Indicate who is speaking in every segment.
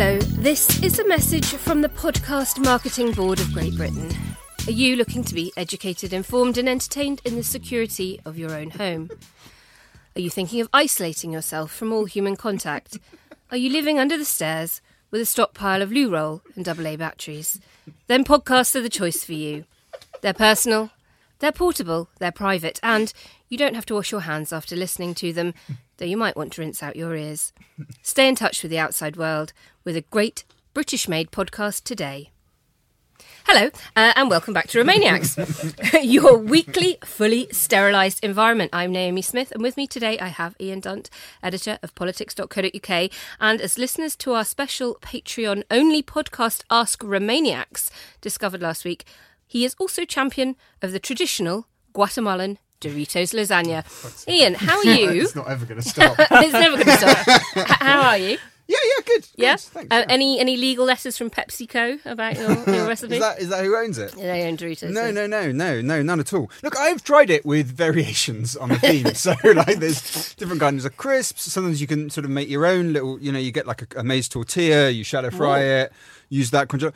Speaker 1: Hello, this is a message from the Podcast Marketing Board of Great Britain. Are you looking to be educated, informed, and entertained in the security of your own home? Are you thinking of isolating yourself from all human contact? Are you living under the stairs with a stockpile of loo roll and AA batteries? Then podcasts are the choice for you. They're personal, they're portable, they're private, and you don't have to wash your hands after listening to them, though you might want to rinse out your ears. Stay in touch with the outside world with a great British made podcast today. Hello, uh, and welcome back to Remainiacs, your weekly fully sterilised environment. I'm Naomi Smith, and with me today I have Ian Dunt, editor of politics.co.uk. And as listeners to our special Patreon only podcast, Ask Remainiacs, discovered last week, he is also champion of the traditional Guatemalan Doritos lasagna. Ian, how are you?
Speaker 2: it's not ever going to stop.
Speaker 1: it's never going to stop. H- how are you?
Speaker 2: yeah, yeah, good.
Speaker 1: Yeah.
Speaker 2: good, Thanks.
Speaker 1: Uh,
Speaker 2: yeah.
Speaker 1: Any any legal letters from PepsiCo about your, your recipe?
Speaker 2: is that is that who owns it?
Speaker 1: They own Doritos.
Speaker 2: No,
Speaker 1: yeah.
Speaker 2: no, no, no, no, none at all. Look, I've tried it with variations on the theme. so, like, there's different kinds of crisps. Sometimes you can sort of make your own little, you know, you get like a, a maize tortilla, you shallow fry it, use that. Control.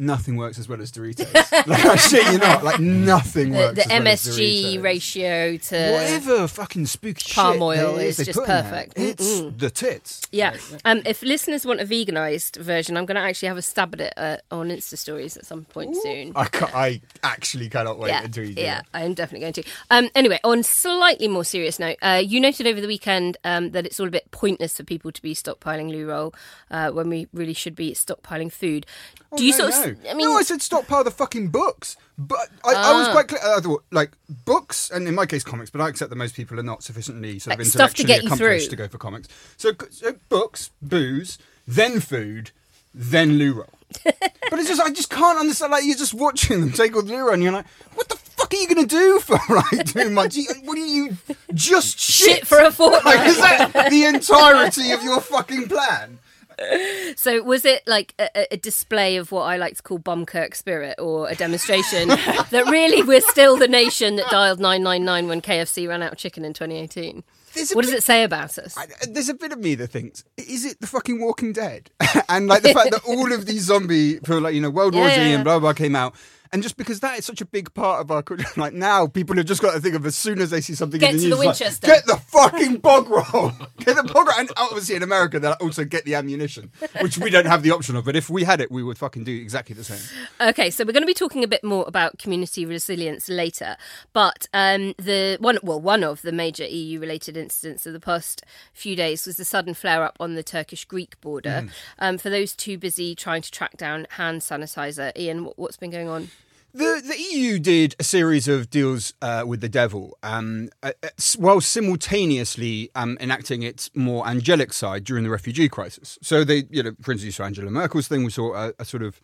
Speaker 2: Nothing works as well as Doritos. like, I shit you not. Like, nothing
Speaker 1: The,
Speaker 2: works
Speaker 1: the
Speaker 2: as well
Speaker 1: MSG ratio to
Speaker 2: Whatever fucking spooky
Speaker 1: Palm oil is,
Speaker 2: they
Speaker 1: just
Speaker 2: put in there,
Speaker 1: perfect.
Speaker 2: It's the tits.
Speaker 1: Yeah. Um, if listeners want a veganised version, I'm going to actually have a stab at it uh, on Insta stories at some point soon.
Speaker 2: I, ca- I actually cannot wait
Speaker 1: yeah,
Speaker 2: until you do it. yeah.
Speaker 1: I'm definitely going to. Um, anyway, on slightly more serious note, uh, you noted over the weekend um, that it's all a bit pointless for people to be stockpiling loo roll uh, when we really should be stockpiling food. Do you
Speaker 2: Oh, no,
Speaker 1: sort of?
Speaker 2: no.
Speaker 1: I mean,
Speaker 2: no, I said stockpile the fucking books. But I, I was
Speaker 1: Ah.
Speaker 2: quite clear. I thought, like, books, and in my case, comics, but I accept that most people are not sufficiently sort of
Speaker 1: Like, stuff to
Speaker 2: intellectually
Speaker 1: get
Speaker 2: accomplished
Speaker 1: through.
Speaker 2: to go for comics. So, so books, booze, then food, then loo roll. but it's just, I just can't understand. Like, you're just watching them take all the loo roll, and you're like, what the fuck are you going to do for like two months? What do you just shit,
Speaker 1: shit for a fortnight.
Speaker 2: Like, is that the entirety of your fucking plan?
Speaker 1: So was it like a, a display of what I like to call Bumkirk spirit, or a demonstration that really we're still the nation that dialed nine nine nine when KFC ran out of chicken in 2018?
Speaker 2: There's a
Speaker 1: What does
Speaker 2: bit-
Speaker 1: it say about us?
Speaker 2: I, there's a bit of me that thinks, is it the fucking Walking Dead? and like the fact that all of these zombie, for like you know, World War
Speaker 1: Yeah,
Speaker 2: Z
Speaker 1: yeah, yeah.
Speaker 2: and blah blah came out, and just because that is such a big part of our culture, like now people have just got to think of as soon as they see something
Speaker 1: Get
Speaker 2: in the
Speaker 1: to the
Speaker 2: news, like,
Speaker 1: Winchester.
Speaker 2: get the fucking bog roll, get the bog roll, and obviously in America they'll also get the ammunition, which we don't have the option of. But if we had it, we would fucking do exactly the same.
Speaker 1: Okay, so we're going to be talking a bit more about community resilience later, but um, the one, well, one of the major EU-related incidents of the past few days was the sudden flare-up on the Turkish-Greek border. Um, for those too busy trying to track down hand sanitizer, Ian, what's been going on?
Speaker 2: The the EU did a series of deals uh, with the devil, um, uh, uh, while simultaneously um, enacting its more angelic side during the refugee crisis. So they, you know, for instance, Angela Merkel's thing. We saw a, a sort of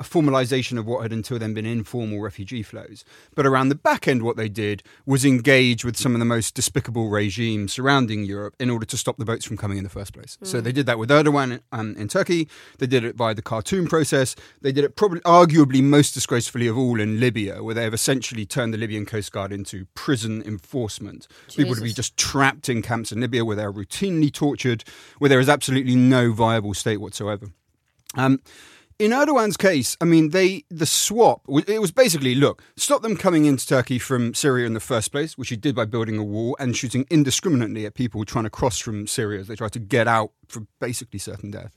Speaker 2: a formalization of what had until then been informal refugee flows. But around the back end, what they did was engage with some of the most despicable regimes surrounding Europe in order to stop the boats from coming in the first place. So they did that with Erdogan um, in Turkey. They did it via the Khartoum process. They did it probably, arguably, most disgracefully of all in Libya, where they have essentially turned the Libyan Coast Guard into prison enforcement. People to be just trapped in camps in Libya where they are routinely tortured, where there is absolutely no viable state whatsoever. Um, in Erdogan's case, I mean, they the swap it was basically look stop them coming into Turkey from Syria in the first place, which he did by building a wall and shooting indiscriminately at people trying to cross from Syria as they tried to get out for basically certain death.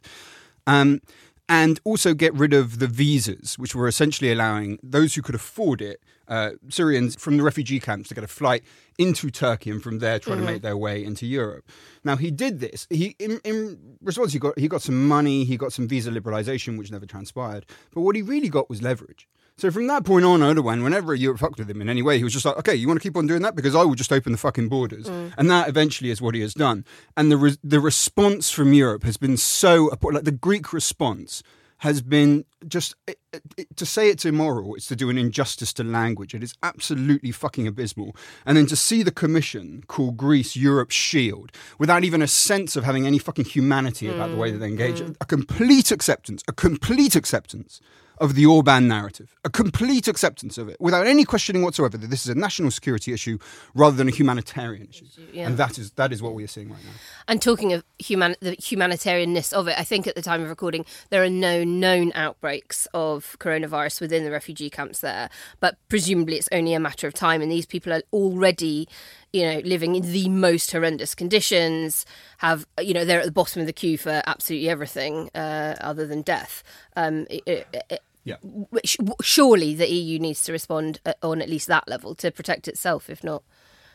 Speaker 2: Um, and also get rid of the visas, which were essentially allowing those who could afford it, uh, Syrians from the refugee camps, to get a flight into Turkey and from there try to make their way into Europe. Now he did this. He in, in response he got he got some money, he got some visa liberalisation, which never transpired. But what he really got was leverage. So from that point on, Erdogan, whenever Europe fucked with him in any way, he was just like, okay, you want to keep on doing that because I will just open the fucking borders, mm. and that eventually is what he has done. And the re- the response from Europe has been so like the Greek response has been just it, it, to say it's immoral. It's to do an injustice to language. It is absolutely fucking abysmal. And then to see the Commission call Greece Europe's shield without even a sense of having any fucking humanity about the way mm, that they engage, mm. a complete acceptance, a complete acceptance of the Orban narrative, a complete acceptance of it, without any questioning whatsoever that this is a national security issue rather than a humanitarian issue.
Speaker 1: yeah.
Speaker 2: And that is that is what we are seeing right now.
Speaker 1: And talking of human, the humanitarianness of it, I think at the time of recording, there are no known outbreaks of coronavirus within the refugee camps there. But presumably it's only a matter of time. And these people are already, you know, living in the most horrendous conditions, have, you know, they're at the bottom of the queue for absolutely everything uh, other than death. Um, it, it,
Speaker 2: Yeah.
Speaker 1: which surely the EU needs to respond uh, on at least that level to protect itself, if not.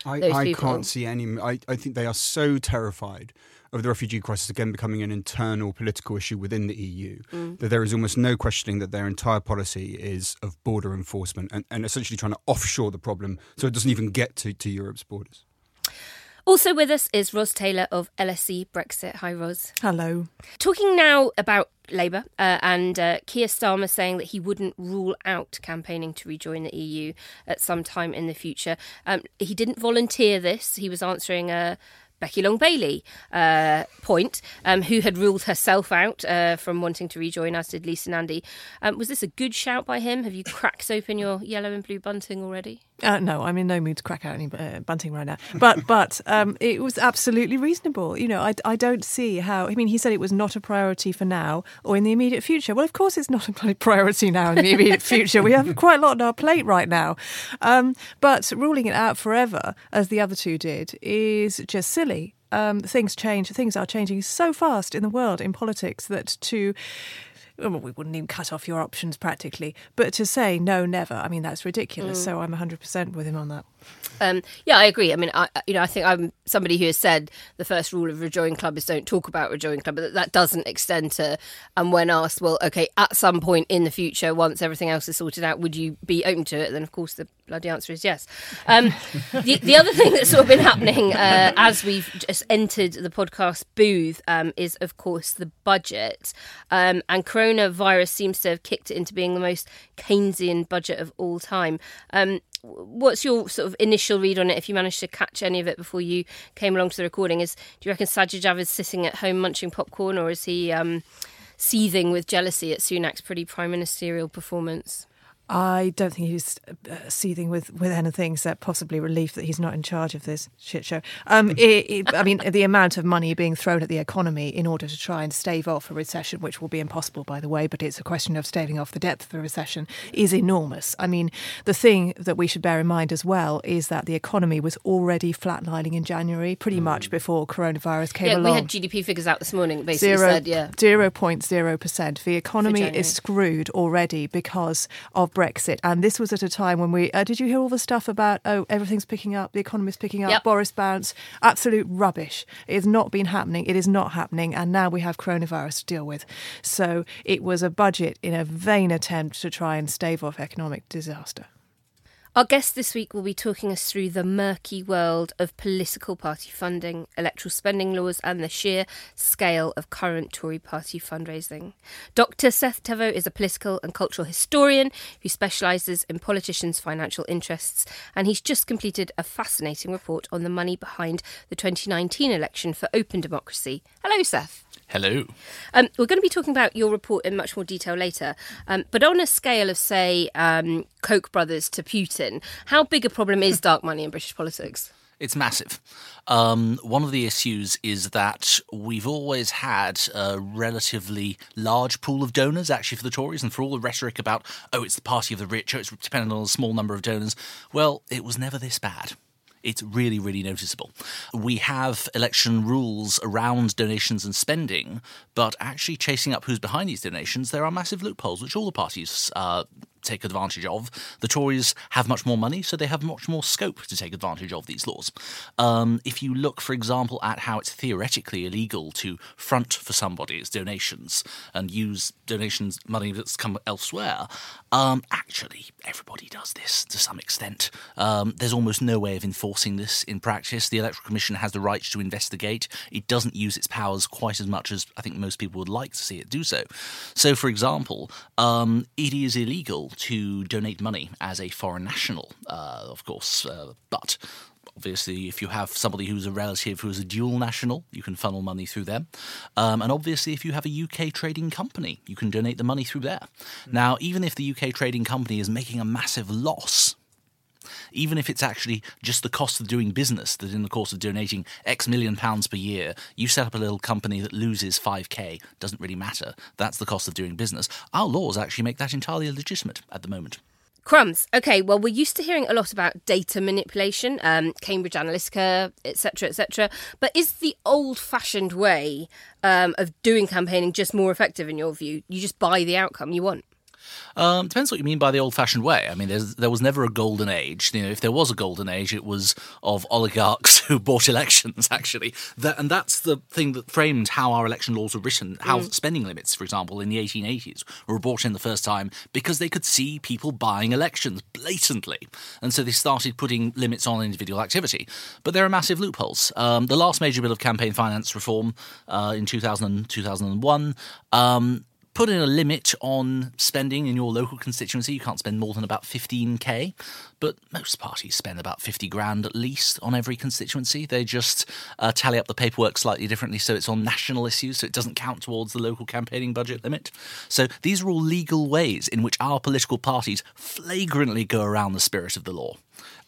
Speaker 2: I, I can't see any. I, I think they are so terrified of the refugee crisis again becoming an internal political issue within the EU
Speaker 1: Mm.
Speaker 2: that there is almost no questioning that their entire policy is of border enforcement and, and essentially trying to offshore the problem so it doesn't even get to, to Europe's borders.
Speaker 1: Also with us is Ros Taylor of LSE Brexit. Hi, Ros.
Speaker 3: Hello.
Speaker 1: Talking now about Labour uh, and uh, Keir Starmer saying that he wouldn't rule out campaigning to rejoin the EU at some time in the future. Um, he didn't volunteer this. He was answering a Becky Long Bailey uh, point, um, who had ruled herself out uh, from wanting to rejoin, as did Lisa Nandy. Um, was this a good shout by him? Have you cracked open your yellow and blue bunting already?
Speaker 3: Uh, no, I'm in no mood to crack out any uh, bunting right now. But but um, it was absolutely reasonable. You know, I, I don't see how. I mean, he said it was not a priority for now or in the immediate future. Well, of course, it's not a priority now in the immediate future. We have quite a lot on our plate right now. Um, but ruling it out forever, as the other two did, is just silly. Um, things change. Things are changing so fast in the world in politics that to well, we wouldn't even cut off your options practically. But to say no, never, I mean, that's ridiculous. So I'm 100% with him on that.
Speaker 1: Um, yeah, I agree. I mean, I, you know, I think I'm somebody who has said the first rule of rejoin club is don't talk about rejoin club, but that doesn't extend to. And when asked, well, okay, at some point in the future, once everything else is sorted out, would you be open to it? Then, of course, the bloody answer is yes. Um, the, the other thing that's sort of been happening uh, as we've just entered the podcast booth um, is, of course, the budget. Um, and coronavirus seems to have kicked it into being the most Keynesian budget of all time. Um, what's your sort of initial read on it if you managed to catch any of it before you came along to the recording is do you reckon Sajid Javid's sitting at home munching popcorn or is he um, seething with jealousy at Sunak's pretty prime ministerial performance
Speaker 3: I don't think he's uh, seething with, with anything except possibly relief that he's not in charge of this shit show. Um, it, it, I mean, the amount of money being thrown at the economy in order to try and stave off a recession, which will be impossible, by the way, but it's a question of staving off the depth of a recession, is enormous. I mean, the thing that we should bear in mind as well is that the economy was already flatlining in January, pretty much before coronavirus came
Speaker 1: yeah
Speaker 3: along.
Speaker 1: we had GDP figures out this morning basically
Speaker 3: Zero,
Speaker 1: said yeah
Speaker 3: zero point zero percent. The economy is screwed already because of Brexit, and this was at a time when we. Uh, did you hear all the stuff about? Oh, everything's picking up. The economy's picking up.
Speaker 1: Yep.
Speaker 3: Boris bounce. Absolute rubbish. It has not been happening. It is not happening, and now we have coronavirus to deal with. So it was a budget in a vain attempt to try and stave off economic disaster.
Speaker 1: Our guest this week will be talking us through the murky world of political party funding, electoral spending laws, and the sheer scale of current Tory party fundraising. Dr. Seth Thévoz is a political and cultural historian who specialises in politicians' financial interests, and he's just completed a fascinating report on the money behind the 2019 election for open democracy. Hello, Seth.
Speaker 4: Hello.
Speaker 1: Um, we're going to be talking about your report in much more detail later, um, but on a scale of, say, um, Koch brothers to Putin, how big a problem is dark money in British politics?
Speaker 4: It's massive. Um, one of the issues is that we've always had a relatively large pool of donors, actually, for the Tories, and for all the rhetoric about, oh, it's the party of the rich, oh, it's dependent on a small number of donors. Well, it was never this bad. It's really, really noticeable. We have election rules around donations and spending, but actually chasing up who's behind these donations, there are massive loopholes which all the parties uh, take advantage of. The Tories have much more money, so they have much more scope to take advantage of these laws. Um, if you look, for example, at how it's theoretically illegal to front for somebody's donations and use donations money that's come elsewhere, um, actually everybody does this to some extent. Um, there's almost no way of enforcing this in practice. The Electoral Commission has the right to investigate. It doesn't use its powers quite as much as I think most people would like to see it do so. So, for example, um, it is illegal to donate money as a foreign national, uh, of course, uh, but Obviously, if you have somebody who's a relative who is a dual national, you can funnel money through them. Um, and obviously, if you have a UK trading company, you can donate the money through there. Now, even if the UK trading company is making a massive loss, even if it's actually just the cost of doing business, that in the course of donating X million pounds per year, you set up a little company that loses 5k, doesn't really matter. That's the cost of doing business. Our laws actually make that entirely legitimate at the moment.
Speaker 1: Crumbs. Okay, well, we're used to hearing a lot about data manipulation, um, Cambridge Analytica, etc., etc. But is the old-fashioned way um, of doing campaigning just more effective in your view? You just buy the outcome you want.
Speaker 4: Um, depends what you mean by the old-fashioned way. I mean, there was never a golden age. You know, if there was a golden age, it was of oligarchs who bought elections. Actually, that, and that's the thing that framed how our election laws were written. How mm. spending limits, for example, in the 1880s, were brought in the first time because they could see people buying elections blatantly, and so they started putting limits on individual activity. But there are massive loopholes. Um, the last major bill of campaign finance reform uh, in 2000 2001 um, put in a limit on spending in your local constituency. You can't spend more than about 15k, but most parties spend about 50 grand at least on every constituency. They just uh, tally up the paperwork slightly differently so it's on national issues, so it doesn't count towards the local campaigning budget limit. So these are all legal ways in which our political parties flagrantly go around the spirit of the law.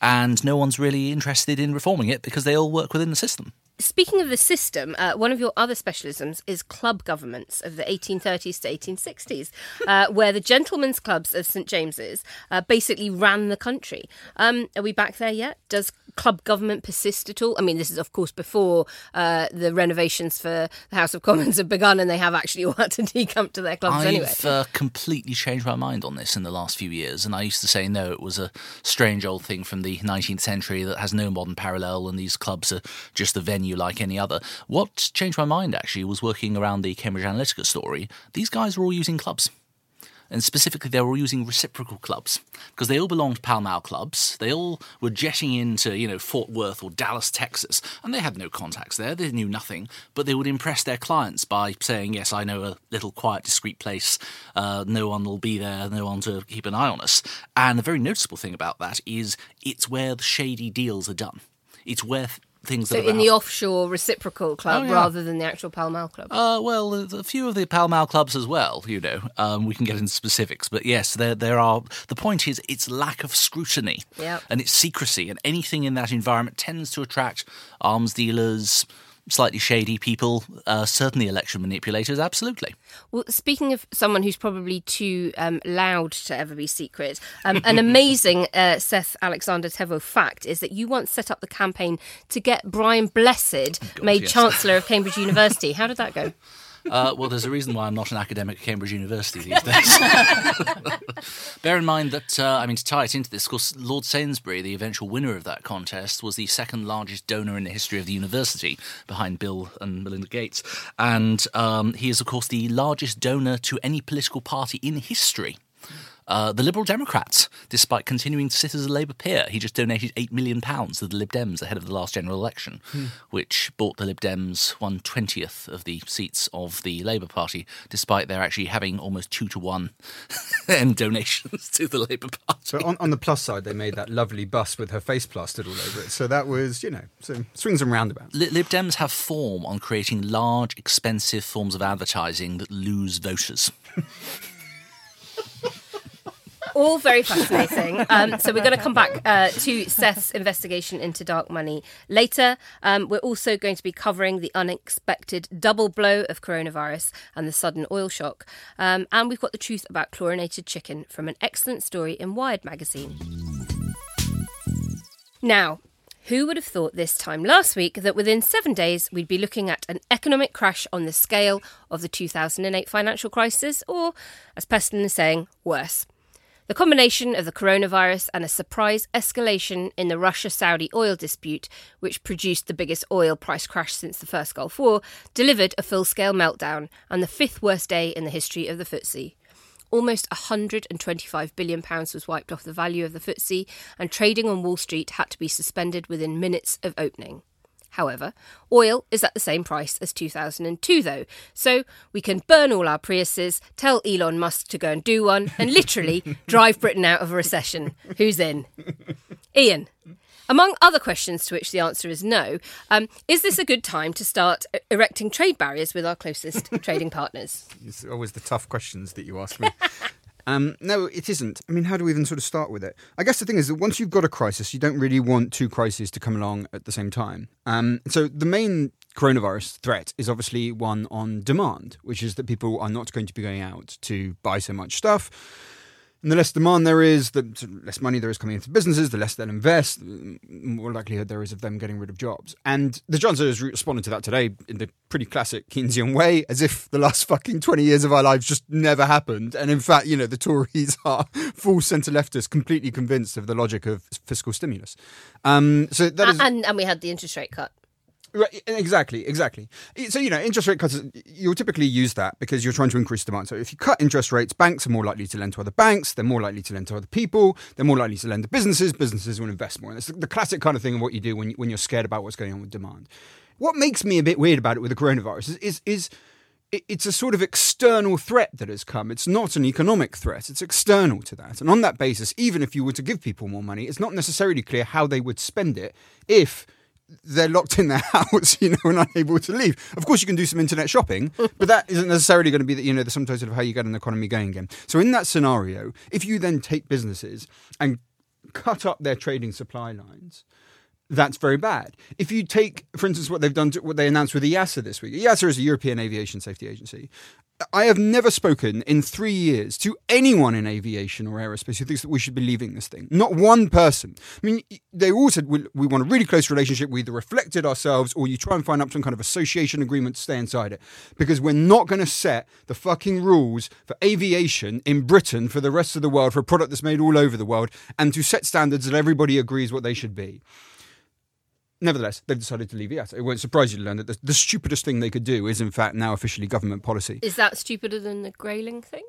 Speaker 4: And no one's really interested in reforming it because they all work within the system.
Speaker 1: Speaking of the system, uh, one of your other specialisms is club governments of the 1830s to 1860s, uh, where the gentlemen's clubs of St James's uh, basically ran the country. Um, are we back there yet? Does club government persist at all? I mean, this is, of course, before uh, the renovations for the House of Commons have begun and they have actually all had to decamp to their clubs
Speaker 4: I've,
Speaker 1: anyway.
Speaker 4: I've uh, completely changed my mind on this in the last few years. And I used to say, no, it was a strange old thing from the 19th century that has no modern parallel, and these clubs are just the venue like any other. What changed my mind, actually, was working around the Cambridge Analytica story. These guys were all using clubs and specifically they were all using reciprocal clubs because they all belonged to Pall Mall clubs. They all were jetting into, you know, Fort Worth or Dallas, Texas, and they had no contacts there. They knew nothing, but they would impress their clients by saying, "Yes, I know a little quiet, discreet place. Uh, no one will be there. No one to keep an eye on us." And the very noticeable thing about that is it's where the shady deals are done. It's where things
Speaker 1: so
Speaker 4: that
Speaker 1: in the offshore reciprocal club oh, yeah. rather than the actual Pall Mall club.
Speaker 4: Uh, well, a few of the Pall Mall clubs as well. You know, um, we can get into specifics, but yes, there there are. The point is, it's lack of scrutiny
Speaker 1: yep.
Speaker 4: and it's secrecy, and anything in that environment tends to attract arms dealers slightly shady people, uh, certainly election manipulators, absolutely.
Speaker 1: Well, speaking of someone who's probably too um, loud to ever be secret, um, an amazing uh, Seth Alexander Thévoz fact is that you once set up the campaign to get Brian Blessed oh, God, made yes. Chancellor of Cambridge University. How did that go?
Speaker 4: Uh, well, there's a reason why I'm not an academic at Cambridge University these days. Bear in mind that, uh, I mean, to tie it into this, of course, Lord Sainsbury, the eventual winner of that contest, was the second largest donor in the history of the university, behind Bill and Melinda Gates. And um, he is, of course, the largest donor to any political party in history. Uh, the Liberal Democrats, despite continuing to sit as a Labour peer, he just donated £8 million to the Lib Dems ahead of the last general election, hmm. which bought the Lib Dems one twentieth of the seats of the Labour Party, despite their actually having almost two to one in donations to the Labour Party.
Speaker 2: So, on, on the plus side, they made that lovely bus with her face plastered all over it. So, that was, you know, some swings and roundabouts.
Speaker 4: Lib Dems have form on creating large, expensive forms of advertising that lose voters.
Speaker 1: all very fascinating. Um, so we're going to come back uh, to Seth's investigation into dark money later. Um, we're also going to be covering the unexpected double blow of coronavirus and the sudden oil shock. Um, and we've got the truth about chlorinated chicken from an excellent story in Wired magazine. Now, who would have thought this time last week that within seven days we'd be looking at an economic crash on the scale of the 2008 financial crisis, or, as Peston is saying, worse? The combination of the coronavirus and a surprise escalation in the Russia Saudi oil dispute, which produced the biggest oil price crash since the first Gulf War, delivered a full scale meltdown and the fifth worst day in the history of the FTSE. Almost £125 billion was wiped off the value of the FTSE, and trading on Wall Street had to be suspended within minutes of opening. However, oil is at the same price as 2002, though, so we can burn all our Priuses, tell Elon Musk to go and do one, and literally drive Britain out of a recession. Who's in? Ian. Among other questions to which the answer is no, um, is this a good time to start erecting trade barriers with our closest trading partners?
Speaker 2: It's always the tough questions that you ask me. Um, no, it isn't. I mean, how do we even sort of start with it? I guess the thing is that once you've got a crisis, you don't really want two crises to come along at the same time. Um, so the main coronavirus threat is obviously one on demand, which is that people are not going to be going out to buy so much stuff. And the less demand there is, the less money there is coming into businesses, the less they'll invest, the more likelihood there is of them getting rid of jobs. And the Chancellor has responded to that today in the pretty classic Keynesian way, as if the last fucking 20 years of our lives just never happened. And in fact, you know, the Tories are full centre leftists, completely convinced of the logic of fiscal stimulus. Um, so that is.
Speaker 1: and, and we had the interest rate cut.
Speaker 2: Right, exactly, exactly. So, you know, interest rate cuts, you'll typically use that because you're trying to increase demand. So, if you cut interest rates, banks are more likely to lend to other banks, they're more likely to lend to other people, they're more likely to lend to businesses, businesses will invest more. And it's the classic kind of thing of what you do when, when you're scared about what's going on with demand. What makes me a bit weird about it with the coronavirus is, is, is it's a sort of external threat that has come. It's not an economic threat, it's external to that. And on that basis, even if you were to give people more money, it's not necessarily clear how they would spend it if they're locked in their house, you know, and unable to leave. Of course, you can do some internet shopping, but that isn't necessarily going to be, the, you know, the sum total of how you get an economy going again. So in that scenario, if you then take businesses and cut up their trading supply lines, that's very bad. If you take, for instance, what they've done, to, what they announced with EASA this week. EASA is a European Aviation Safety Agency. I have never spoken in three years to anyone in aviation or aerospace who thinks that we should be leaving this thing. Not one person. I mean, they all said we, we want a really close relationship. We either reflected ourselves or you try and find up some kind of association agreement to stay inside it. Because we're not going to set the fucking rules for aviation in Britain for the rest of the world for a product that's made all over the world and to set standards that everybody agrees what they should be. Nevertheless, they've decided to leave EASA. It won't surprise you to learn that the, the stupidest thing they could do is, in fact, now officially government policy.
Speaker 1: Is that stupider than the grayling thing?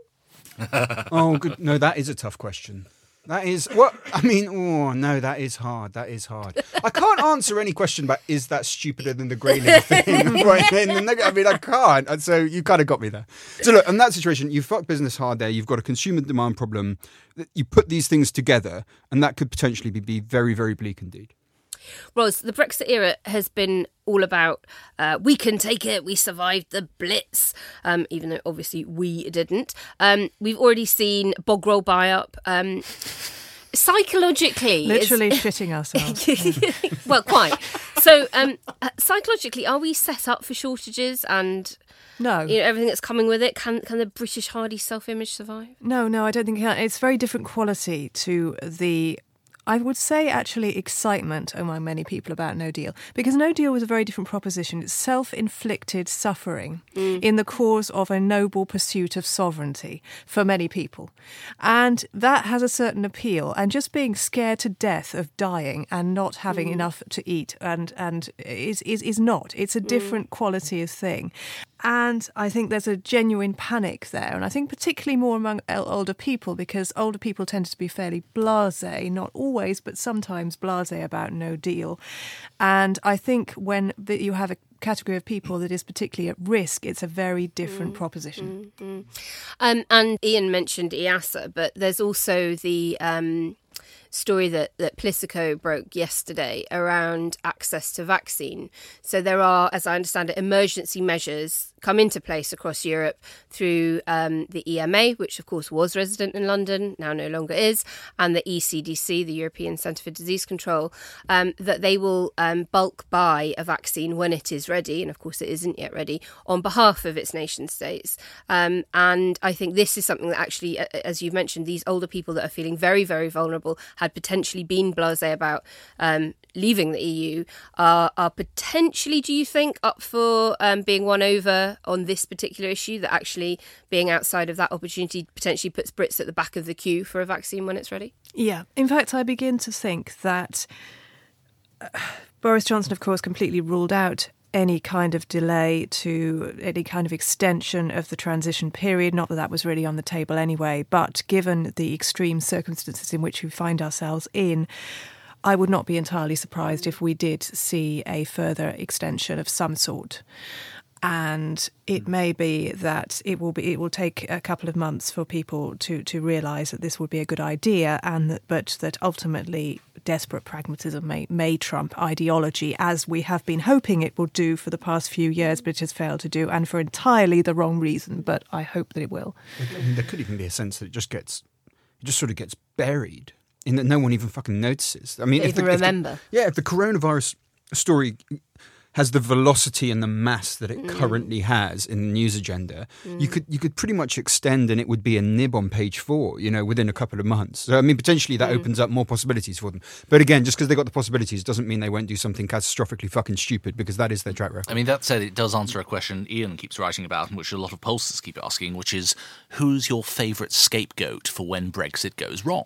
Speaker 2: oh, good. No, that is a tough question. That is what I mean. Oh no, that is hard. That is hard. I can't answer any question about is that stupider than the grayling thing. right? In the neg- I mean, I can't. And so you kind of got me there. So look, in that situation, you fuck business hard there. You've got a consumer demand problem. You put these things together, and that could potentially be, be very, very bleak indeed.
Speaker 1: Ros, the Brexit era has been all about uh, we can take it, we survived the Blitz, um, even though obviously we didn't. Um, we've already seen bog roll buy up. Um, psychologically,
Speaker 3: Literally shitting ourselves.
Speaker 1: well, quite. So, um, uh, psychologically, are we set up for shortages and
Speaker 3: No.
Speaker 1: you know, everything that's coming with it? Can can the British hardy self image survive?
Speaker 3: No, no, I don't think it can. It's very different quality to the. I would say actually excitement among many people about No Deal because No Deal was a very different proposition. It's self inflicted suffering mm. in the cause of a noble pursuit of sovereignty for many people. And that has a certain appeal. And just being scared to death of dying and not having mm. enough to eat and, and is, is, is not. It's a mm. different quality of thing. And I think there's a genuine panic there. And I think particularly more among older people because older people tend to be fairly blase, not always, but sometimes blase about no deal. And I think when you have a category of people that is particularly at risk, it's a very different proposition.
Speaker 1: Um, and Ian mentioned EASA, but there's also the um, story that, that Politico broke yesterday around access to vaccine. So there are, as I understand it, emergency measures come into place across Europe through um, the EMA, which of course was resident in London, now no longer is, and the ECDC, the European Centre for Disease Control, um, that they will um, bulk buy a vaccine when it is ready, and of course it isn't yet ready, on behalf of its nation states. Um, and I think this is something that actually, as you've mentioned, these older people that are feeling very, very vulnerable had potentially been blasé about um, leaving the EU are, are potentially, do you think, up for um, being won over on this particular issue? That actually being outside of that opportunity potentially puts Brits at the back of the queue for a vaccine when it's ready?
Speaker 3: Yeah. In fact, I begin to think that uh, Boris Johnson, of course, completely ruled out any kind of delay to any kind of extension of the transition period. Not that that was really on the table anyway, but given the extreme circumstances in which we find ourselves in, I would not be entirely surprised if we did see a further extension of some sort. And it hmm. may be that it will be it will take a couple of months for people to to realise that this would be a good idea, and that, but that ultimately desperate pragmatism may, may trump ideology, as we have been hoping it will do for the past few years, but it has failed to do, and for entirely the wrong reason. But I hope that it will.
Speaker 2: I mean, there could even be a sense that it just gets, it just sort of gets buried in that no one even fucking notices. I mean,
Speaker 1: Don't
Speaker 2: if the,
Speaker 1: even
Speaker 2: if the-
Speaker 1: remember.
Speaker 2: yeah, if the coronavirus story has the velocity and the mass that it
Speaker 1: Mm.
Speaker 2: currently has in the news agenda, you could you could pretty much extend and it would be a nib on page four, you know, within a couple of months. So I mean, potentially
Speaker 1: Mm.
Speaker 2: that opens up more possibilities for them. But again, just because they got the possibilities doesn't mean they won't do something catastrophically fucking stupid because that is their track record.
Speaker 4: I mean, that said, it does answer a question Ian keeps writing about, and which a lot of pollsters keep asking, which is who's your favourite scapegoat for when Brexit goes wrong?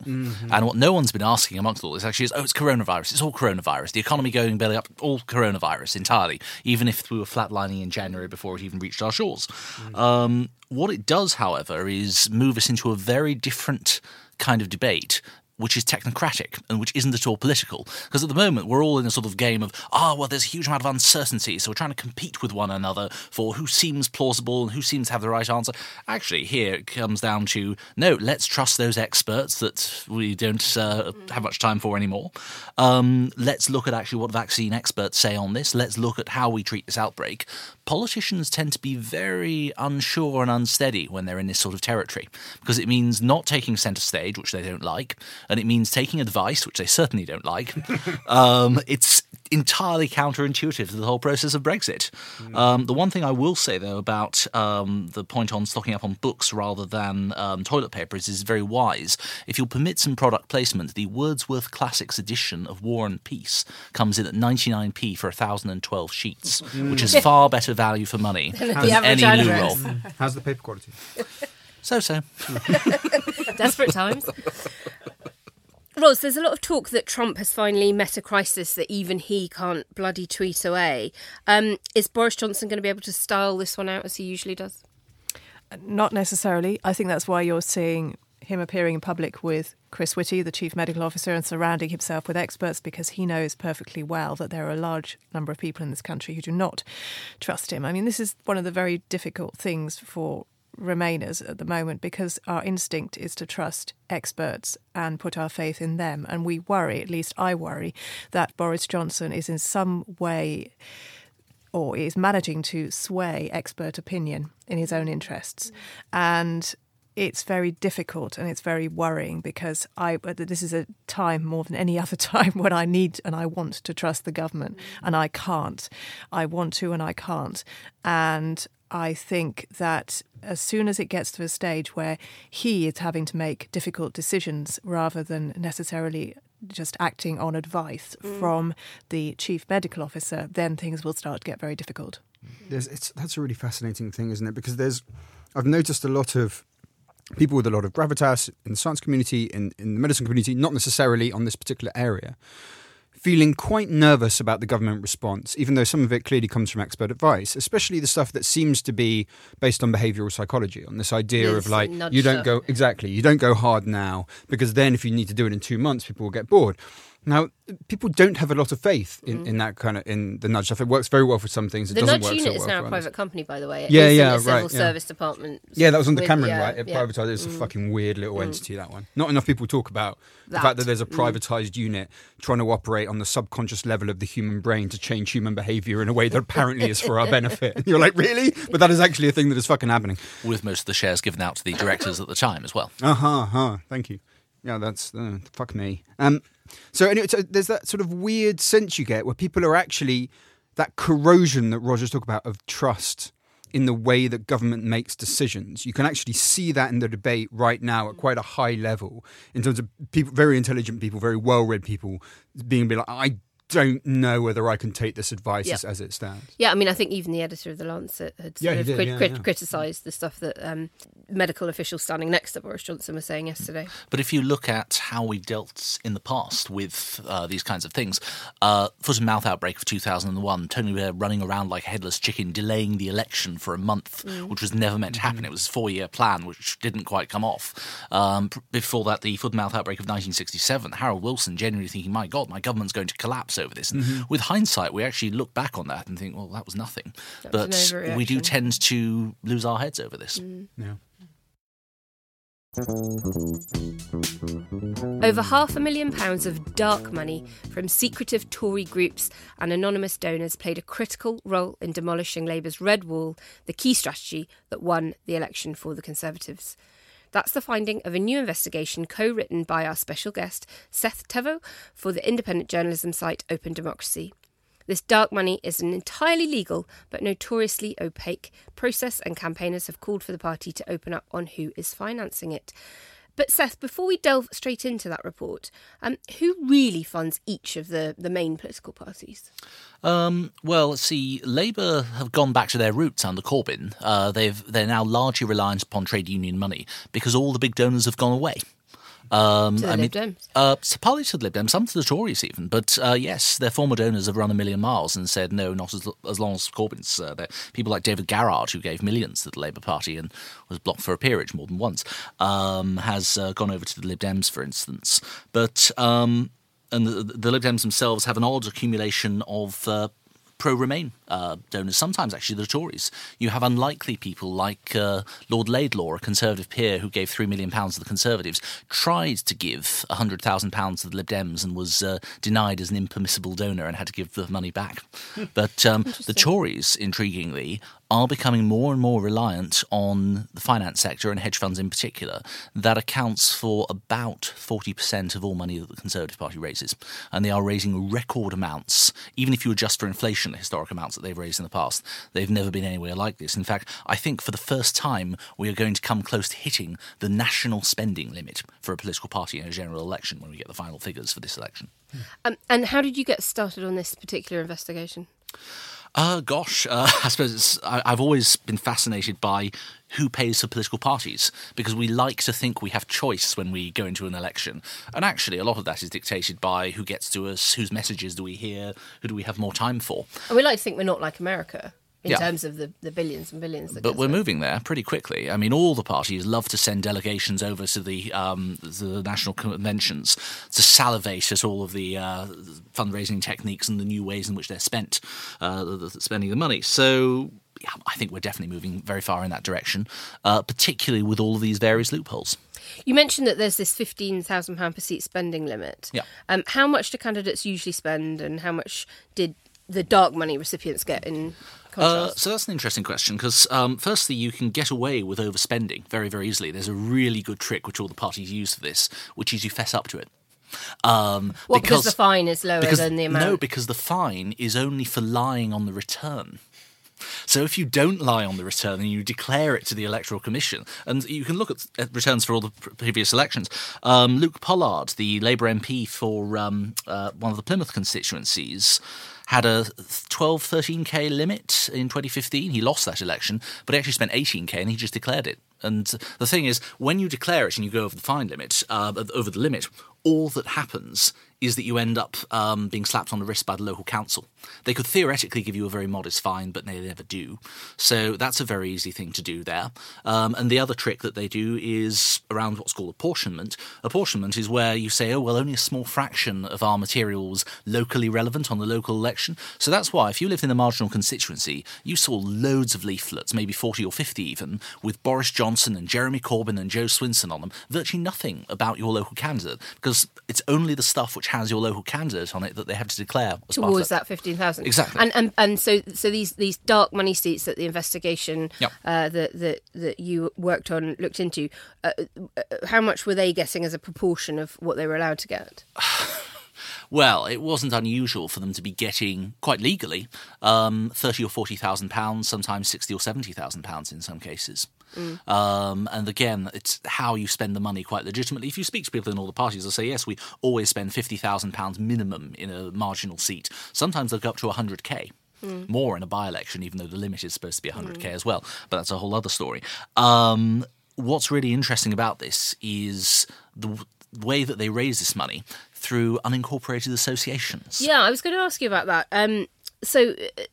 Speaker 4: And what no one's been asking amongst all this actually is, oh, it's coronavirus. It's all coronavirus. The economy going belly up, all coronavirus entirely, even if we were flatlining in January before it even reached our shores. Um, what it does, however, is move us into a very different kind of debate which is technocratic and which isn't at all political. Because at the moment, we're all in a sort of game of, ah, well, there's a huge amount of uncertainty, so we're trying to compete with one another for who seems plausible and who seems to have the right answer. Actually, here it comes down to, no, let's trust those experts that we don't uh, have much time for anymore. Um, let's look at actually what vaccine experts say on this. Let's look at how we treat this outbreak. Politicians tend to be very unsure and unsteady when they're in this sort of territory because it means not taking centre stage, which they don't like, and it means taking advice, which they certainly don't like. um, it's entirely counterintuitive to the whole process of Brexit. Um, the one thing I will say, though, about um, the point on stocking up on books rather than um, toilet paper is, is very wise. If you'll permit some product placement, the Wordsworth Classics edition of War and Peace comes in at 99p for 1,012 sheets, which is far better value for money than any loo
Speaker 1: address.
Speaker 4: roll.
Speaker 2: How's the paper quality?
Speaker 4: So so.
Speaker 1: Desperate times. There's a lot of talk that Trump has finally met a crisis that even he can't bloody tweet away. Um, is Boris Johnson going to be able to style this one out as he usually does?
Speaker 3: Not necessarily. I think that's why you're seeing him appearing in public with Chris Whitty, the chief medical officer, and surrounding himself with experts because he knows perfectly well that there are a large number of people in this country who do not trust him. I mean, this is one of the very difficult things for Remainers at the moment because our instinct is to trust experts and put our faith in them. And we worry, at least I worry, that Boris Johnson is in some way or is managing to sway expert opinion in his own interests. And it's very difficult and it's very worrying because I this is a time more than any other time when I need and I want to trust the government and I can't. I want to and I can't. And I think that as soon as it gets to a stage where he is having to make difficult decisions rather than necessarily just acting on advice mm. from the chief medical officer, then things will start to get very difficult.
Speaker 2: There's, it's, that's a really fascinating thing, isn't it? Because there's, I've noticed a lot of people with a lot of gravitas in the science community, in, in the medicine community, not necessarily on this particular area, feeling quite nervous about the government response, even though some of it clearly comes from expert advice, especially the stuff that seems to be based on behavioral psychology, on this idea
Speaker 1: Yes,
Speaker 2: of like, you don't go, exactly, you don't go hard now, because then if you need to do it in two months, people will get bored. Now, people don't have a lot of faith in, in that kind of in the nudge stuff. It works very well for some things. It
Speaker 1: The
Speaker 2: doesn't
Speaker 1: Nudge
Speaker 2: work
Speaker 1: unit
Speaker 2: so
Speaker 1: is
Speaker 2: well
Speaker 1: now
Speaker 2: for
Speaker 1: a
Speaker 2: others.
Speaker 1: private company, by the way. It
Speaker 2: Yeah, yeah,
Speaker 1: the civil
Speaker 2: right, yeah.
Speaker 1: service department.
Speaker 2: Yeah, that was under
Speaker 1: with-
Speaker 2: Cameron,
Speaker 1: yeah,
Speaker 2: right? It
Speaker 1: yeah. Mm.
Speaker 2: privatised. It's a fucking weird little entity, that one. Not enough people talk about the fact that there's a
Speaker 1: Mm.
Speaker 2: privatised unit trying to operate on the subconscious level of the human brain to change human behaviour in a way that apparently is for our benefit. You're like, really? But that is actually a thing that is fucking happening.
Speaker 4: With most of the shares given out to the directors at the time as well.
Speaker 2: Uh huh. Uh-huh. Thank you. Yeah, that's uh, fuck me. Um, so anyway, so there's that sort of weird sense you get where people are actually that corrosion that Rogers talked about of trust in the way that government makes decisions. You can actually see that in the debate right now at quite a high level in terms of people, very intelligent people, very well-read people being be like, I don't know whether I can take this advice
Speaker 1: Yeah.
Speaker 2: as, as it stands.
Speaker 1: Yeah, I mean, I think even the editor of the Lancet had
Speaker 2: Yeah,
Speaker 1: sort
Speaker 2: he
Speaker 1: of
Speaker 2: did,
Speaker 1: crit-
Speaker 2: yeah,
Speaker 1: crit-
Speaker 2: yeah.
Speaker 1: criticised the stuff that um, medical officials standing next to Boris Johnson were saying yesterday.
Speaker 4: But if you look at how we dealt in the past with uh, these kinds of things, uh, foot and mouth outbreak of 2001, Tony Blair running around like a headless chicken, delaying the election for a month, which was never meant to happen. It was a four year plan, which didn't quite come off. Um, before that, the foot and mouth outbreak of 1967, Harold Wilson genuinely thinking, my God, my government's going to collapse over this. And with hindsight, we actually look back on that and think, well, that was nothing.
Speaker 1: That
Speaker 4: but
Speaker 1: was
Speaker 4: we do tend to lose our heads over this.
Speaker 2: Yeah.
Speaker 1: Over half a million pounds of dark money from secretive Tory groups and anonymous donors played a critical role in demolishing Labour's Red Wall, the key strategy that won the election for the Conservatives. That's the finding of a new investigation co written by our special guest, Seth Thévoz, for the independent journalism site Open Democracy. This dark money is an entirely legal but notoriously opaque process, and campaigners have called for the party to open up on who is financing it. But Seth, before we delve straight into that report, um, who really funds each of the, the main political parties?
Speaker 4: Um, well, see. Labour have gone back to their roots under Corbyn. Uh, they've they're now largely reliant upon trade union money because all the big donors have gone away.
Speaker 1: Um, to the I Lib mean, Dems.
Speaker 4: Uh, partly to the Lib Dems, some to the Tories even. But uh, yes, their former donors have run a million miles and said no, not as, as long as Corbyn's. Uh, people like David Garrard, who gave millions to the Labour Party and was blocked for a peerage more than once, um, has uh, gone over to the Lib Dems, for instance. But um, and the, the, Lib Dems themselves have an odd accumulation of uh, pro Remain uh, donors, sometimes actually the Tories. You have unlikely people like uh, Lord Laidlaw, a Conservative peer who gave £3 million to the Conservatives, tried to give £100,000 to the Lib Dems and was uh, denied as an impermissible donor and had to give the money back. but um, the Tories, intriguingly, are becoming more and more reliant on the finance sector and hedge funds in particular. That accounts for about 40% of all money that the Conservative Party raises. And they are raising record amounts, even if you adjust for inflation, the historic amounts that they've raised in the past. They've never been anywhere like this. In fact, I think for the first time, we are going to come close to hitting the national spending limit for a political party in a general election when we get the final figures for this election.
Speaker 1: Um, and how did you get started on this particular investigation?
Speaker 4: Uh, gosh, uh, I suppose I, have always been fascinated by who pays for political parties because we like to think we have choice when we go into an election. And actually, a lot of that is dictated by who gets to us, whose messages do we hear, who do we have more time for.
Speaker 1: And we like to think we're not like America in yeah. terms of the, the billions and billions.
Speaker 4: but we're moving there pretty quickly. I mean, all the parties love to send delegations over to the um, the national conventions to salivate at all of the uh, fundraising techniques and the new ways in which they're spent uh, spending the money. So. Yeah, I think we're definitely moving very far in that direction, uh, particularly with all of these various loopholes.
Speaker 1: You mentioned that there's this fifteen thousand pound per seat spending limit.
Speaker 4: Yeah.
Speaker 1: Um, how much do candidates usually spend, and how much did the dark money recipients get in uh,
Speaker 4: so that's an interesting question because, um, firstly, you can get away with overspending very, very easily. There's a really good trick which all the parties use for this, which is you fess up to it.
Speaker 1: Um, well, because, because, the fine is lower
Speaker 4: because,
Speaker 1: than the amount.
Speaker 4: No, because the fine is only for lying on the return. So if you don't lie on the return and you declare it to the Electoral Commission, and you can look at, at returns for all the previous elections, um, Luke Pollard, the Labour MP for um, uh, one of the Plymouth constituencies, had a 12, 13k limit in 2015. He lost that election, but he actually spent 18k and he just declared it. And the thing is, when you declare it and you go over the fine limit, uh, over the limit, all that happens is that you end up um, being slapped on the wrist by the local council. They could theoretically give you a very modest fine, but they never do. So that's a very easy thing to do there. Um, and the other trick that they do is around what's called apportionment. Apportionment is where you say, oh, well, only a small fraction of our material was locally relevant on the local election. So that's why, if you lived in a marginal constituency, you saw loads of leaflets, maybe 40 or 50 even, with Boris Johnson and Jeremy Corbyn and Jo Swinson on them, virtually nothing about your local candidate, because it's only the stuff which has your local candidate on it that they have to declare
Speaker 1: towards that fifteen thousand.
Speaker 4: Exactly.
Speaker 1: And and and so so these these dark money seats that the investigation
Speaker 4: yep.
Speaker 1: uh, that that that you worked on looked into, uh, uh how much were they getting as a proportion of what they were allowed to get?
Speaker 4: Well, it wasn't unusual for them to be getting quite legally um, thirty or forty thousand pounds, sometimes sixty or seventy thousand pounds in some cases. Mm. Um, and again, it's how you spend the money quite legitimately. If you speak to people in all the parties, they'll say, yes, we always spend £50,000 minimum in a marginal seat. Sometimes they'll go up to 100k. Mm. More in a by election, even though the limit is supposed to be 100k mm. as well. But that's a whole other story. Um, what's really interesting about this is the way that they raise this money through unincorporated associations.
Speaker 1: Yeah, I was going to ask you about that. Um, so uh,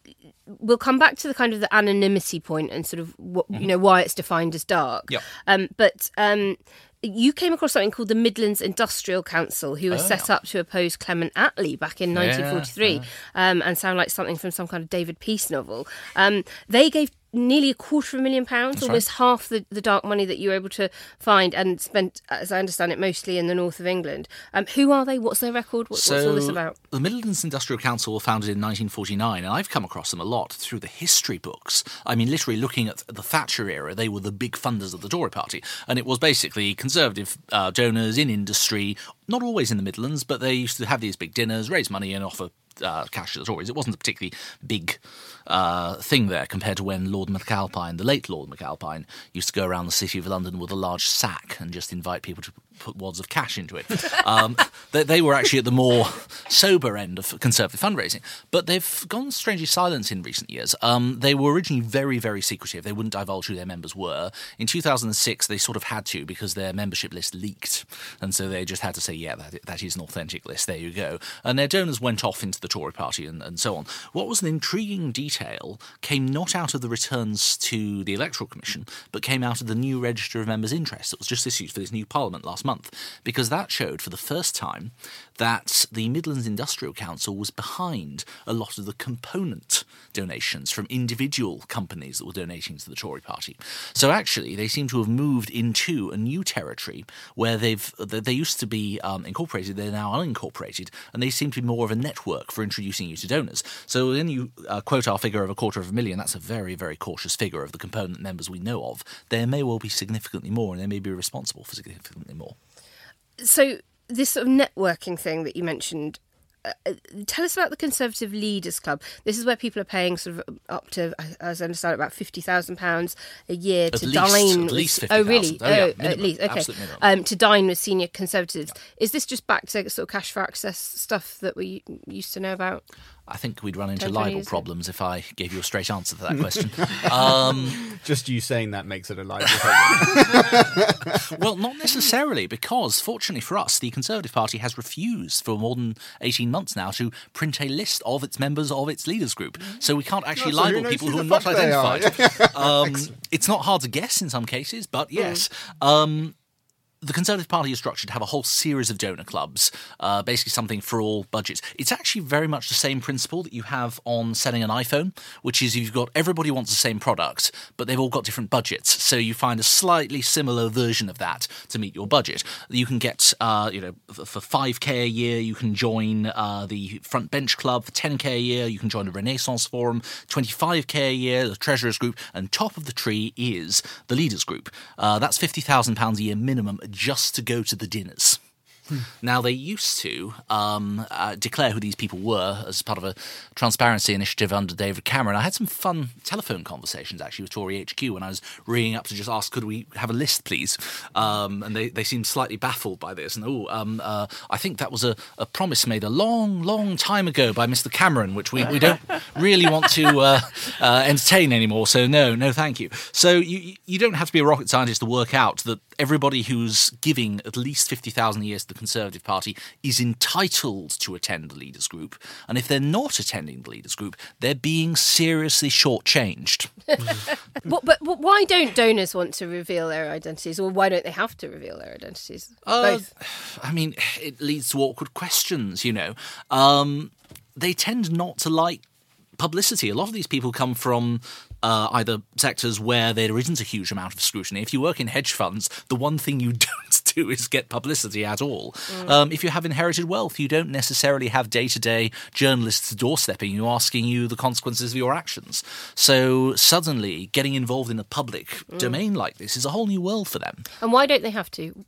Speaker 1: we'll come back to the kind of the anonymity point and sort of what mm-hmm. you know why it's defined as dark.
Speaker 4: Yeah.
Speaker 1: Um, but um, you came across something called the Midlands Industrial Council, who was oh, set up to oppose Clement Attlee back in 1943, yeah, um, and sound like something from some kind of David Peace novel. Um, they gave nearly a quarter of a million pounds,
Speaker 4: That's
Speaker 1: almost half the, the dark money that you were able to find and spent, as I understand it, mostly in the north of England. Um, who are they? What's their record? What, what's all this about?
Speaker 4: The Midlands Industrial Council were founded in 1949, and I've come across them a lot through the history books. I mean, literally looking at the Thatcher era, they were the big funders of the Tory party, and it was basically conservative uh, donors in industry, not always in the Midlands, but they used to have these big dinners, raise money, and offer uh, cash to the Tories. It wasn't a particularly big uh, thing there compared to when Lord McAlpine, the late Lord McAlpine, used to go around the city of London with a large sack and just invite people to put wads of cash into it. Um, they, they, were actually at the more sober end of conservative fundraising, but they've gone strangely silent in recent years. Um, they were originally very, very secretive. They wouldn't divulge who their members were. In 2006, they sort of had to because their membership list leaked, and so they just had to say, "Yeah, that, that is an authentic list. There you go." And their donors went off into the Tory Party and, and so on. What was an intriguing detail came not out of the returns to the Electoral Commission, but came out of the new Register of Members' Interests that was just issued for this new Parliament last month, because that showed for the first time that the Midlands Industrial Council was behind a lot of the component donations from individual companies that were donating to the Tory party. So actually, they seem to have moved into a new territory where they've they used to be um, incorporated, they're now unincorporated, and they seem to be more of a network for introducing you to donors. So when you uh, quote our figure of a quarter of a million, that's a very very cautious figure of the component members we know of. There may well be significantly more, and they may be responsible for significantly more.
Speaker 1: So this sort of networking thing that you mentioned uh, tell us about the Conservative Leaders Club. This is where people are paying sort of up to, as I understand, about fifty thousand pounds a year
Speaker 4: at
Speaker 1: to
Speaker 4: least,
Speaker 1: dine.
Speaker 4: At least 50,
Speaker 1: oh, really?
Speaker 4: Oh, yeah,
Speaker 1: oh,
Speaker 4: minimum,
Speaker 1: at least okay. Um, to dine with senior Conservatives. Is this just back to sort of cash for access stuff that we used to know about?
Speaker 4: I think we'd run into libel problems if I gave you a straight answer to that question. um,
Speaker 2: Just you saying that makes it a lie.
Speaker 4: well, not necessarily, because fortunately for us, the Conservative Party has refused for more than 18 months now to print a list of its members of its leaders group. So we can't actually
Speaker 2: No, so
Speaker 4: libel
Speaker 2: knows
Speaker 4: people
Speaker 2: who
Speaker 4: who are not
Speaker 2: fuck they are?
Speaker 4: identified. um, it's not hard to guess in some cases, but yes. Um, the Conservative Party is structured to have a whole series of donor clubs, uh, basically something for all budgets. It's actually very much the same principle that you have on selling an iPhone, which is you've got everybody wants the same product, but they've all got different budgets. So you find a slightly similar version of that to meet your budget. You can get, uh, you know, for 5k a year, you can join uh, the Front Bench Club. For 10k a year, you can join the Renaissance Forum. 25k a year, the Treasurers Group. And top of the tree is the Leaders Group. Uh, that's £50,000 a year minimum just to go to the dinners. Now, they used to um, uh, declare who these people were as part of a transparency initiative under David Cameron. I had some fun telephone conversations actually with Tory HQ when I was ringing up to just ask, could we have a list, please? Um, and they, they seemed slightly baffled by this. And oh, um, uh, I think that was a, a promise made a long, long time ago by Mr. Cameron, which we, we don't really want to uh, uh, entertain anymore. So, no, no, thank you. So, you, you don't have to be a rocket scientist to work out that everybody who's giving at least 50,000 a year to the Conservative Party is entitled to attend the leaders group. And if they're not attending the leaders group, they're being seriously shortchanged.
Speaker 1: What, but, but why don't donors want to reveal their identities, or why don't they have to reveal their identities?
Speaker 4: Uh,
Speaker 1: Both.
Speaker 4: I mean, it leads to awkward questions, you know. Um, they tend not to like publicity. A lot of these people come from uh, either sectors where there isn't a huge amount of scrutiny. If you work in hedge funds, the one thing you don't do is get publicity at all. Um, if you have inherited wealth, you don't necessarily have day to day journalists doorstepping you, asking you the consequences of your actions. So suddenly, getting involved in a public domain like this is a whole new world for them.
Speaker 1: And why don't they have to?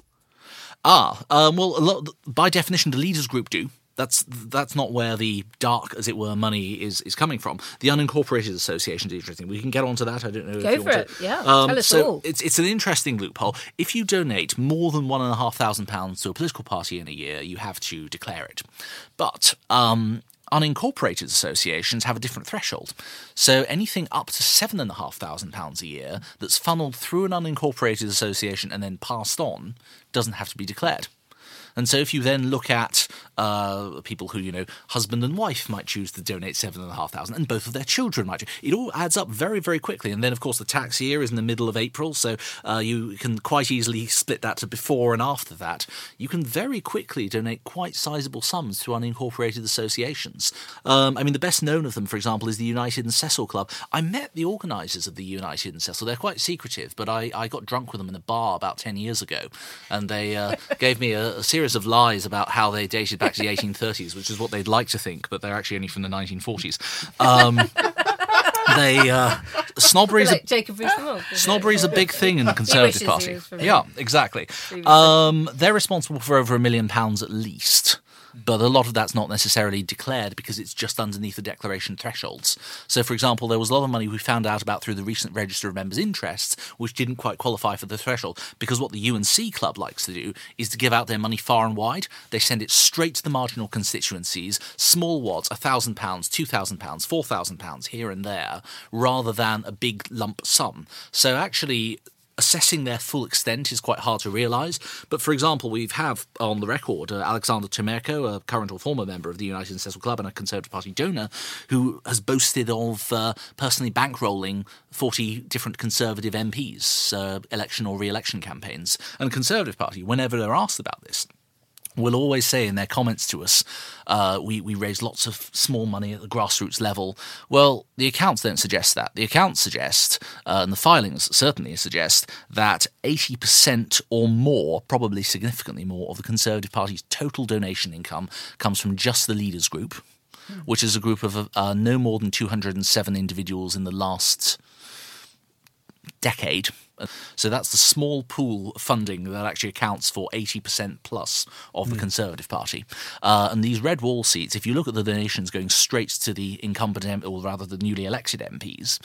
Speaker 4: Ah, um, well, a lot, by definition, the leaders group do. That's that's not where the dark, as it were, money is, is coming from. The unincorporated association is interesting. We can get onto that. I don't know.
Speaker 1: Go
Speaker 4: if you
Speaker 1: for
Speaker 4: want
Speaker 1: it.
Speaker 4: To.
Speaker 1: Yeah,
Speaker 4: Um,
Speaker 1: tell us
Speaker 4: so
Speaker 1: all.
Speaker 4: It's it's an interesting loophole. If you donate more than one and a half thousand pounds to a political party in a year, you have to declare it. But um, unincorporated associations have a different threshold. So anything up to seven and a half thousand pounds a year that's funneled through an unincorporated association and then passed on doesn't have to be declared. And so, if you then look at uh, people who, you know, husband and wife might choose to donate seven and a half thousand, and both of their children might. It all adds up very, very quickly. And then, of course, the tax year is in the middle of April, so uh, you can quite easily split that to before and after that. You can very quickly donate quite sizable sums to unincorporated associations. Um, I mean, the best known of them, for example, is the United and Cecil Club. I met the organisers of the United and Cecil. They're quite secretive, but I, I got drunk with them in a bar about 10 years ago, and they uh, gave me a, a, series of lies about how they dated back to the 1830s, which is what they'd like to think, but they're actually only from the 1940s. Um, they uh, snobbery is
Speaker 1: Like
Speaker 4: a,
Speaker 1: Jacob Rees-Mogg.
Speaker 4: snobbery a big thing in the Conservative Party. Yeah, exactly. Um, they're responsible for over a million pounds at least. But a lot of that's not necessarily declared because it's just underneath the declaration thresholds. So, for example, there was a lot of money we found out about through the recent Register of Members' Interests, which didn't quite qualify for the threshold. Because what the UNC Club likes to do is to give out their money far and wide. They send it straight to the marginal constituencies, small wads, £1,000, £2,000, £4,000 here and there, rather than a big lump sum. So, actually, assessing their full extent is quite hard to realise. But for example, we have on the record uh, Alexander Temerko, a current or former member of the United and Cecil Club and a Conservative Party donor, who has boasted of uh, personally bankrolling 40 different Conservative MPs, uh, election or re election campaigns. And the Conservative Party, whenever they're asked about this, will always say in their comments to us, uh, we, we raise lots of small money at the grassroots level. Well, the accounts don't suggest that. The accounts suggest, uh, and the filings certainly suggest, that 80% or more, probably significantly more, of the Conservative Party's total donation income comes from just the leaders group, which is a group of uh, no more than 207 individuals in the last decade. So that's the small pool of funding that actually accounts for 80% plus of the Conservative Party. Uh, and these red wall seats, if you look at the donations going straight to the incumbent, M- or rather the newly elected MPs,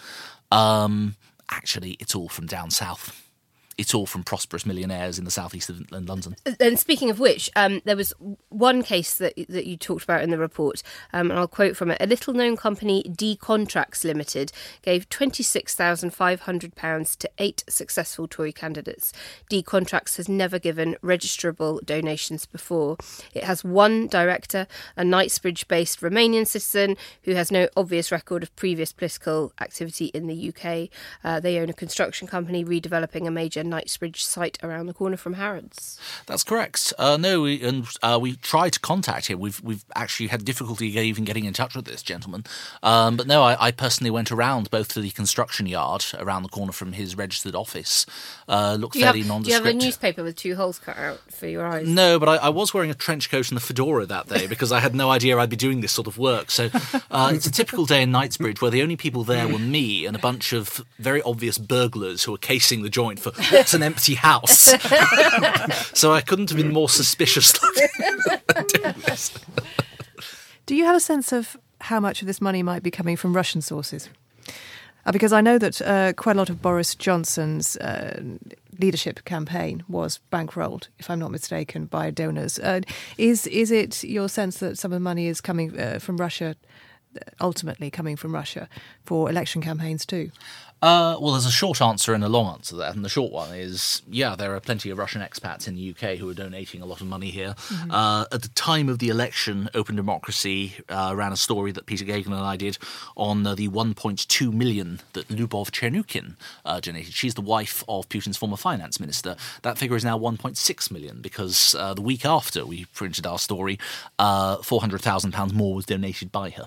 Speaker 4: um, actually it's all from down south. It's all from prosperous millionaires in the southeast of London.
Speaker 1: And speaking of which, um, there was one case that that you talked about in the report, um, and I'll quote from it: "A little-known company, D Contracts Limited, gave twenty-six thousand five hundred pounds to eight successful Tory candidates. D Contracts has never given registrable donations before. It has one director, a Knightsbridge-based Romanian citizen who has no obvious record of previous political activity in the UK. Uh, they own a construction company redeveloping a major Knightsbridge site around the corner from Harrods."
Speaker 4: That's correct. Uh, no, we, and uh, we tried to contact him. We've we've actually had difficulty even getting in touch with this gentleman. Um, but no, I, I personally went around both to the construction yard around the corner from his registered office. Uh, looked
Speaker 1: Do you, have,
Speaker 4: fairly
Speaker 1: do you
Speaker 4: nondescript.
Speaker 1: have a newspaper with two holes cut out for your eyes?
Speaker 4: No, but I, I was wearing a trench coat and a fedora that day because I had no idea I'd be doing this sort of work. So uh, it's a typical day in Knightsbridge where the only people there were me and a bunch of very obvious burglars who were casing the joint for what's an empty house. so I couldn't have been more suspicious. this.
Speaker 3: Do you have a sense of how much of this money might be coming from Russian sources? Uh, because I know that uh, quite a lot of Boris Johnson's uh, leadership campaign was bankrolled, if I'm not mistaken, by donors. Uh, is is it your sense that some of the money is coming uh, from Russia, ultimately coming from Russia, for election campaigns too?
Speaker 4: Uh, well, there's a short answer and a long answer there. And the short one is yeah, there are plenty of Russian expats in the UK who are donating a lot of money here. Uh, at the time of the election, Open Democracy uh, ran a story that Peter Geoghegan and I did on uh, the 1.2 million that Lubov Chernukhin uh, donated. She's the wife of Putin's former finance minister. That figure is now 1.6 million because uh, the week after we printed our story, uh, £400,000 more was donated by her.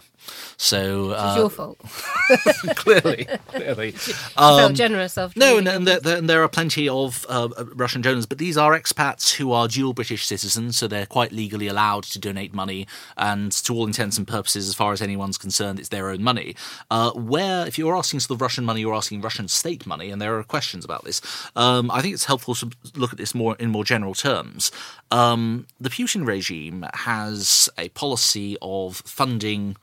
Speaker 4: So
Speaker 1: It's
Speaker 4: uh,
Speaker 1: your fault.
Speaker 4: clearly, clearly.
Speaker 1: You felt generous after.
Speaker 4: No, and, and, there, there, and there are plenty of uh, Russian donors, but these are expats who are dual British citizens, so they're quite legally allowed to donate money, and to all intents and purposes, as far as anyone's concerned, it's their own money. Uh, where, if you're asking sort of Russian money, you're asking Russian state money, and there are questions about this. Um, I think it's helpful to look at this more in more general terms. Um, the Putin regime has a policy of funding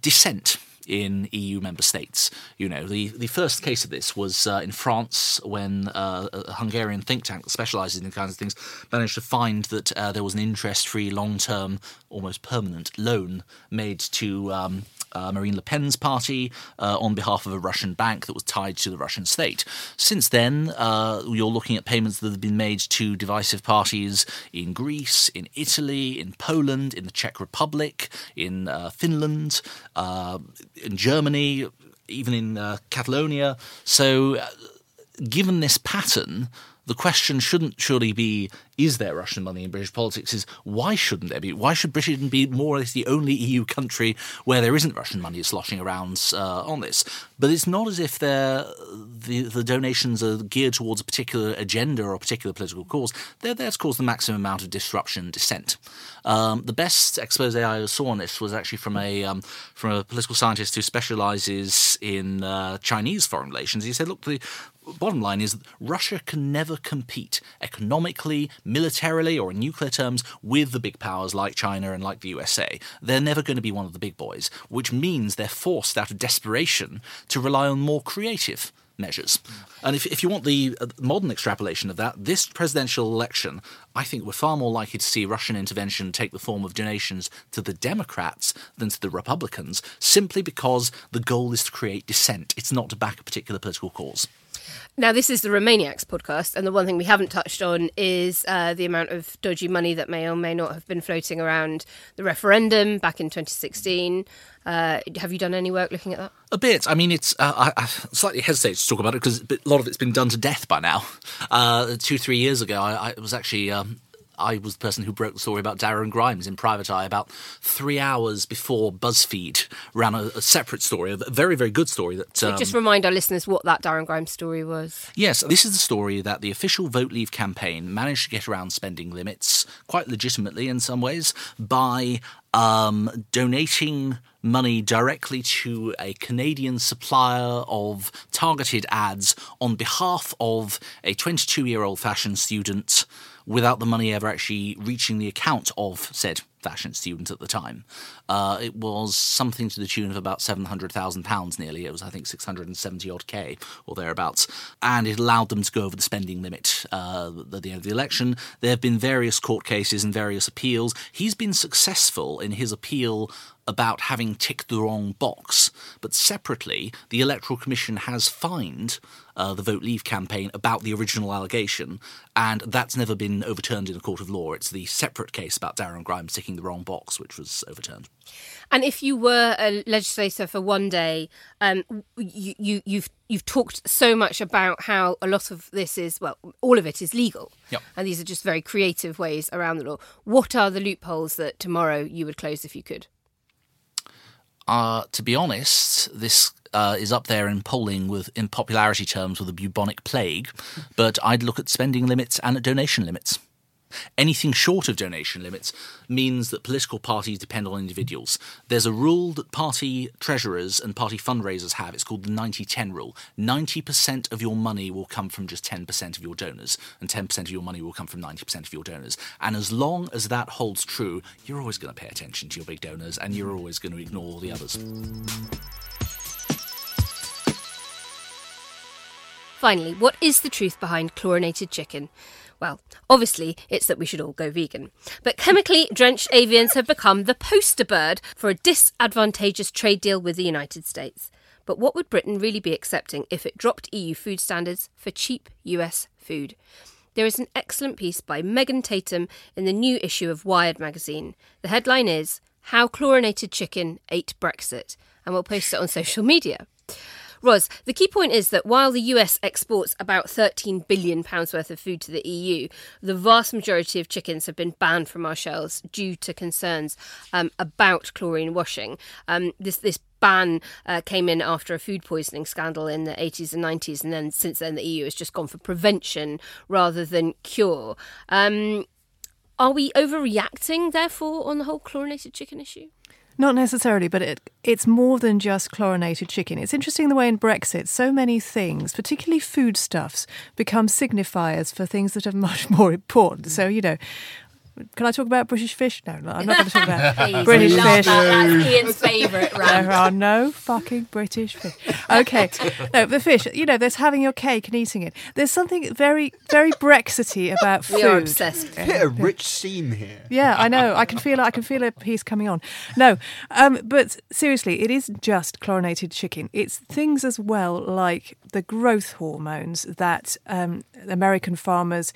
Speaker 4: dissent in EU member states. You know, the, the first case of this was uh, in France when uh, a Hungarian think tank that specialises in these kinds of things managed to find that uh, there was an interest free, long term, almost permanent loan made to. Um, uh, Marine Le Pen's party uh, on behalf of a Russian bank that was tied to the Russian state. Since then, uh, you're looking at payments that have been made to divisive parties in Greece, in Italy, in Poland, in the Czech Republic, in uh, Finland, uh, in Germany, even in Catalonia. So, given this pattern, the question shouldn't surely be is there Russian money in British politics? Is why shouldn't there be? Why should Britain be more or less the only EU country where there isn't Russian money sloshing around uh, on this? But it's not as if the the donations are geared towards a particular agenda or a particular political cause. They're there to cause the maximum amount of disruption and dissent. Um, the best expose I saw on this was actually from a um, from a political scientist who specialises in uh, Chinese foreign relations. He said, "Look, the bottom line is that Russia can never compete economically, militarily, or in nuclear terms with the big powers like China and like the USA. They're never going to be one of the big boys, which means they're forced out of desperation to rely on more creative measures. And if, if you want the uh, modern extrapolation of that, this presidential election, I think we're far more likely to see Russian intervention take the form of donations to the Democrats than to the Republicans, simply because the goal is to create dissent. It's not to back a particular political cause.
Speaker 1: Now, this is the Remainiacs podcast, and the one thing we haven't touched on is uh, the amount of dodgy money that may or may not have been floating around the referendum back in 2016. Uh, have you done any work looking at that?
Speaker 4: A bit. I mean, it's. Uh, I, I, slightly hesitate to talk about it because a lot of it's been done to death by now. Uh, two, three years ago, I, I was actually um, I was the person who broke the story about Darren Grimes in Private Eye about three hours before BuzzFeed ran a, a separate story, a very, very good story. That
Speaker 1: um, just remind our listeners what that Darren Grimes story was.
Speaker 4: Yes, this is the story that the official Vote Leave campaign managed to get around spending limits quite legitimately in some ways by um, donating money directly to a Canadian supplier of targeted ads on behalf of a 22 year old fashion student without the money ever actually reaching the account of said fashion student at the time. Uh, it was something to the tune of about £700,000 nearly. It was, I think, 670 odd K or thereabouts. And it allowed them to go over the spending limit uh, at the end of the election. There have been various court cases and various appeals. He's been successful in his appeal about having ticked the wrong box. But separately, the Electoral Commission has fined uh, the Vote Leave campaign about the original allegation, and that's never been overturned in a court of law. It's the separate case about Darren Grimes ticking the wrong box which was overturned.
Speaker 1: And if you were a legislator for one day, um, you, you, you've you've talked so much about how a lot of this is well, all of it is legal,
Speaker 4: yep.
Speaker 1: and these are just very creative ways around the law. What are the loopholes that tomorrow you would close if you could?
Speaker 4: Uh, to be honest, this uh, is up there in polling with, in popularity terms, with the bubonic plague. But I'd look at spending limits and at donation limits. Anything short of donation limits means that political parties depend on individuals. There's a rule that party treasurers and party fundraisers have. It's called the 90 10 rule. 90% of your money will come from just 10% of your donors, and 10% of your money will come from 90% of your donors. And as long as that holds true, you're always going to pay attention to your big donors and you're always going to ignore all the others.
Speaker 1: Finally, what is the truth behind chlorinated chicken? Well, obviously, it's that we should all go vegan. But chemically drenched avians have become the poster bird for a disadvantageous trade deal with the United States. But what would Britain really be accepting if it dropped EU food standards for cheap US food? There is an excellent piece by Megan Tatum in the new issue of Wired magazine. The headline is How Chlorinated Chicken Ate Brexit, and we'll post it on social media. Ros, the key point is that while the US exports about £13 billion worth of food to the EU, the vast majority of chickens have been banned from our shelves due to concerns um, about chlorine washing. Um, this, this ban uh, came in after a food poisoning scandal in the 80s and 90s, and then since then the EU has just gone for prevention rather than cure. Um, are we overreacting, therefore, on the whole chlorinated chicken issue?
Speaker 3: Not necessarily, but it, it's more than just chlorinated chicken. It's interesting the way in Brexit, so many things, particularly foodstuffs, become signifiers for things that are much more important. So, you know, Can I talk about British fish? No, no I'm not going to talk about
Speaker 1: Please,
Speaker 3: British
Speaker 1: we love
Speaker 3: fish.
Speaker 1: that. That's Ian's favourite
Speaker 3: There are no fucking British fish. Okay, no, the fish. You know, there's having your cake and eating it. There's something very, very Brexity about food.
Speaker 1: We are obsessed.
Speaker 2: Hit a rich seam here.
Speaker 3: Yeah, I know. I can feel. I can feel a piece coming on. No, um, but seriously, it is just chlorinated chicken. It's things as well like the growth hormones that um, American farmers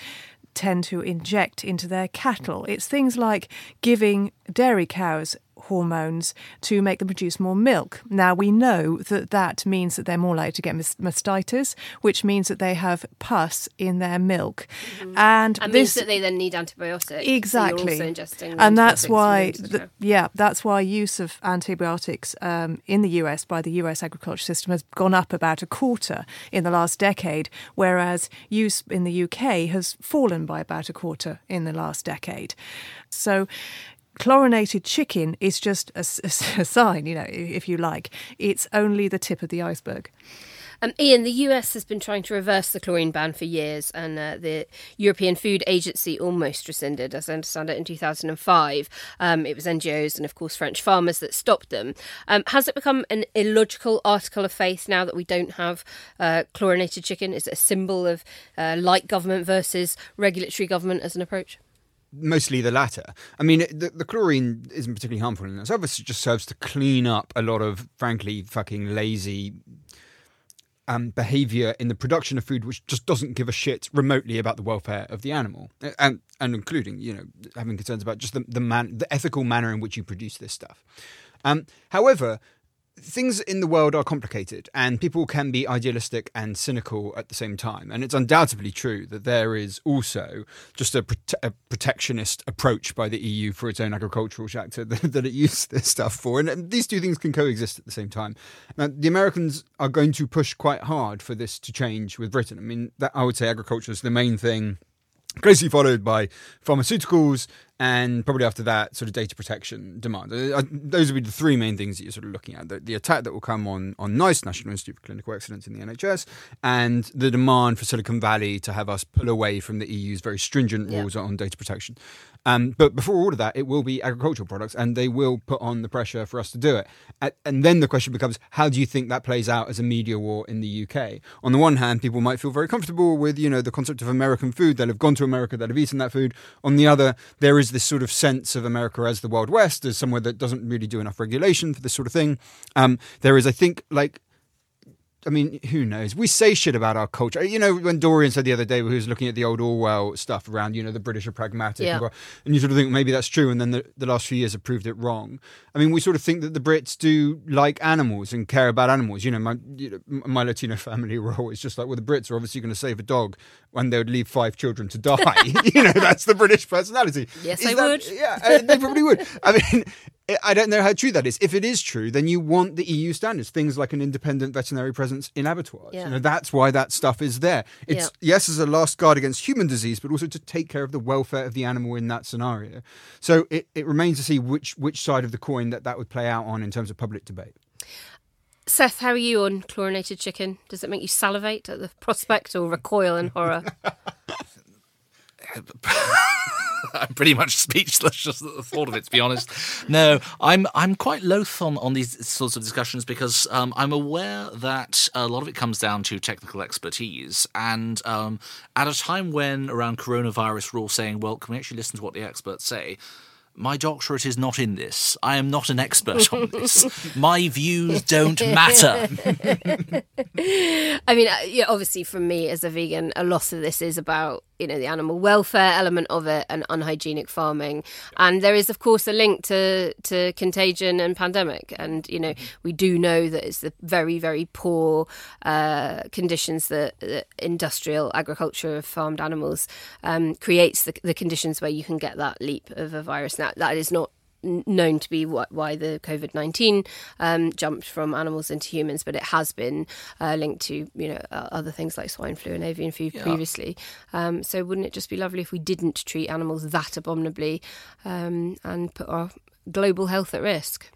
Speaker 3: tend to inject into their cattle. It's things like giving dairy cows hormones to make them produce more milk. Now we know that that means that they're more likely to get mastitis, which means that they have pus in their milk, and
Speaker 1: And
Speaker 3: this
Speaker 1: means that they then need antibiotics.
Speaker 3: Exactly.
Speaker 1: So you're also ingesting
Speaker 3: and that's why,
Speaker 1: the,
Speaker 3: yeah, that's why use of antibiotics um, in the US by the US agriculture system has gone up about a quarter in the last decade, whereas use in the UK has fallen by about a quarter in the last decade. So. Chlorinated chicken is just a sign, you know, if you like. It's only the tip of the iceberg.
Speaker 1: Um, Ian, the US has been trying to reverse the chlorine ban for years, and uh, the European Food Agency almost rescinded, as I understand it, in 2005. Um, it was NGOs and, of course, French farmers that stopped them. Um, has it become an illogical article of faith now that we don't have uh, chlorinated chicken? Is it a symbol of uh, light government versus regulatory government as an approach?
Speaker 2: Mostly the latter. I mean, the, the chlorine isn't particularly harmful in itself. It just serves to clean up a lot of, frankly, fucking lazy um, behavior in the production of food, which just doesn't give a shit remotely about the welfare of the animal, and and including you know having concerns about just the the man the ethical manner in which you produce this stuff. Um, however, things in the world are complicated and people can be idealistic and cynical at the same time. And it's undoubtedly true that there is also just a, prote- a protectionist approach by the EU for its own agricultural sector that, that it uses this stuff for. And, and these two things can coexist at the same time. Now, the Americans are going to push quite hard for this to change with Britain. I mean, that, I would say agriculture is the main thing closely followed by pharmaceuticals and probably after that sort of data protection demand. Uh, uh, those would be the three main things that you're sort of looking at. The, the attack that will come on on nice national institute for clinical excellence in the nhs and the demand for silicon valley to have us pull away from the eu's very stringent
Speaker 1: Yeah.
Speaker 2: rules on data protection. Um, but before all of that it will be agricultural products and they will put on the pressure for us to do it. A- and then the question becomes how do you think that plays out as a media war in the uk on the one hand people might feel very comfortable with you know the concept of american food. They'll have gone to america. They'll have eaten that food. On the other there is this sort of sense of america as the wild west as somewhere that doesn't really do enough regulation for this sort of thing. Um, there is i think like I mean, who knows? We say shit about our culture. You know, when Dorian said the other day, he was looking at the old Orwell stuff around, you know, the British are pragmatic,
Speaker 1: Yeah.
Speaker 2: and, and you sort of think maybe that's true, and then the, the last few years have proved it wrong. I mean, we sort of think that the Brits do like animals and care about animals. You know, my you know, my Latino family were always just like, well, the Brits are obviously going to save a dog when they would leave five children to die. you know, that's the British personality.
Speaker 1: Yes,
Speaker 2: Is
Speaker 1: they
Speaker 2: that-
Speaker 1: would.
Speaker 2: Yeah, uh, they probably would. I mean. I don't know how true that is. If it is true, then you want the EU standards, things like an independent veterinary presence in abattoirs.
Speaker 1: Yeah.
Speaker 2: You know, that's why that stuff is there. It's yes, as a last guard against human disease, but also to take care of the welfare of the animal in that scenario. So it, it remains to see which which side of the coin that that would play out on in terms of public debate.
Speaker 1: Seth, how are you on chlorinated chicken? Does it make you salivate at the prospect or recoil in horror?
Speaker 4: I'm pretty much speechless just at the thought of it. To be honest, no, I'm I'm quite loath on on these sorts of discussions because um, I'm aware that a lot of it comes down to technical expertise, and um, at a time when around coronavirus, we're all saying, "Well, can we actually listen to what the experts say?" My doctorate is not in this. I am not an expert on this. My views don't matter.
Speaker 1: I mean, uh, yeah, obviously, for me as a vegan, a lot of this is about you know the animal welfare element of it and unhygienic farming, and there is of course a link to to contagion and pandemic, and you know we do know that it's the very very poor uh, conditions that, that industrial agriculture of farmed animals um, creates the, the conditions where you can get that leap of a virus. Now that is not known to be what, why the COVID nineteen um, jumped from animals into humans, but it has been uh, linked to you know uh, other things like swine flu and avian flu previously. Um, so wouldn't it just be lovely if we didn't treat animals that abominably um, and put our global health at risk?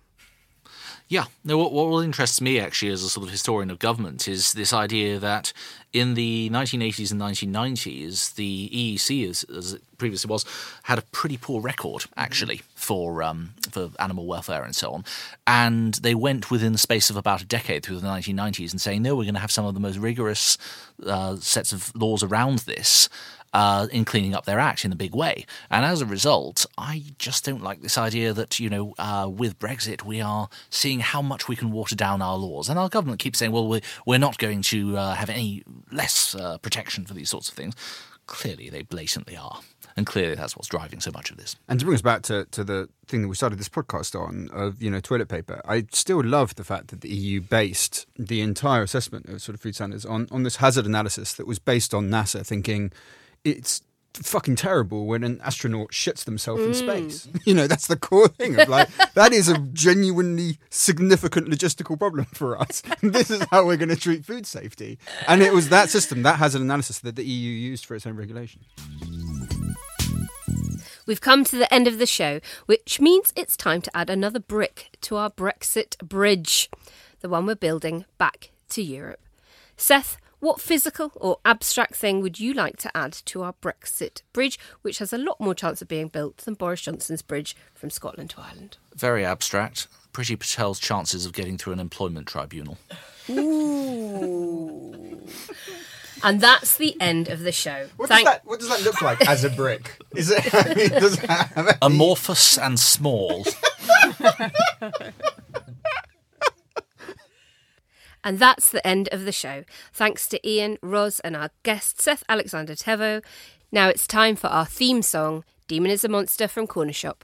Speaker 4: Yeah. No, what, what interests me actually as a sort of historian of government is this idea that in the 1980s and 1990s, the EEC, as, as it previously was, had a pretty poor record actually for um, for animal welfare and so on. And they went within the space of about a decade through the 1990s and saying, no, we're going to have some of the most rigorous uh, sets of laws around this uh, in cleaning up their act in a big way. And as a result, I just don't like this idea that, you know, uh, with Brexit, we are seeing how much we can water down our laws. And our government keeps saying, well, we're, not going to uh, have any less uh, protection for these sorts of things. Clearly, they blatantly are. And clearly, that's what's driving so much of this.
Speaker 2: And to bring us back to, to the thing that we started this podcast on of you know toilet paper, I still love the fact that the EU based the entire assessment of sort of food standards on on this hazard analysis that was based on NASA thinking it's fucking terrible when an astronaut shits themselves in mm. space. You know, that's the core thing of like that is a genuinely significant logistical problem for us. this is how we're going to treat food safety. And it was that system, that hazard analysis that the EU used for its own regulation.
Speaker 1: We've come to the end of the show, which means it's time to add another brick to our Brexit bridge, the one we're building back to Europe. Seth, what physical or abstract thing would you like to add to our Brexit bridge, which has a lot more chance of being built than Boris Johnson's bridge from Scotland to Ireland?
Speaker 4: Very abstract. Priti Patel's chances of getting through an employment tribunal.
Speaker 1: Ooh. and that's the end of the show.
Speaker 2: What
Speaker 1: Thank-
Speaker 2: does that what does that look like as a brick? Is it I mean, does it have any-
Speaker 4: Amorphous and small.
Speaker 1: And that's the end of the show. Thanks to Ian, Ros, and our guest Seth Alexander Thévoz. Now it's time for our theme song, Demon is a Monster from Cornershop.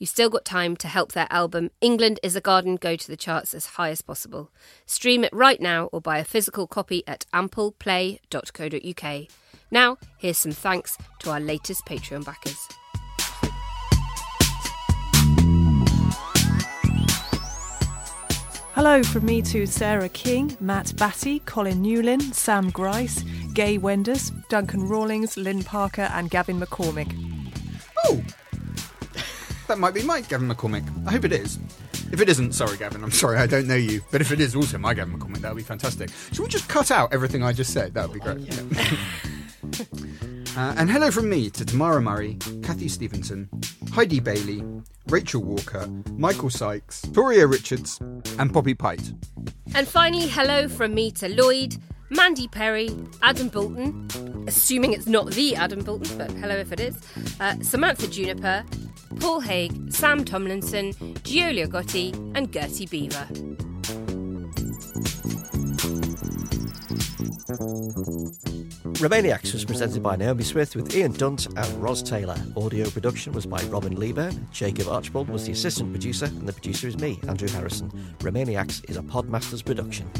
Speaker 1: You've still got time to help their album England is a Garden go to the charts as high as possible. Stream it right now or buy a physical copy at ampleplay.co.uk. Now, here's some thanks to our latest Patreon backers.
Speaker 3: Hello from me to Sarah King, Matt Batty, Colin Newlin, Sam Grice, Gay Wenders, Duncan Rawlings, Lynn Parker, and Gavin McCormick.
Speaker 2: Oh, that might be my Gavin McCormick. I hope it is. If it isn't, sorry, Gavin. I'm sorry, I don't know you. But if it is also my Gavin McCormick, that would be fantastic. Should we just cut out everything I just said? That would be great. Oh, Uh, and hello from me to Tamara Murray, Kathy Stevenson, Heidi Bailey, Rachel Walker, Michael Sykes, Toria Richards, and Poppy Pite.
Speaker 1: And finally, hello from me to Lloyd, Mandy Perry, Adam Bolton, assuming it's not the Adam Bolton, but hello if it is, uh, Samantha Juniper, Paul Haig, Sam Tomlinson, Giulia Gotti, and Gertie Beaver.
Speaker 5: Remainiacs was presented by Naomi Smith with Ian Dunt and Ros Taylor. Audio production was by Robin Lieburn. Jacob Archibald was the assistant producer, and the producer is me, Andrew Harrison. Remainiacs is a Podmasters production.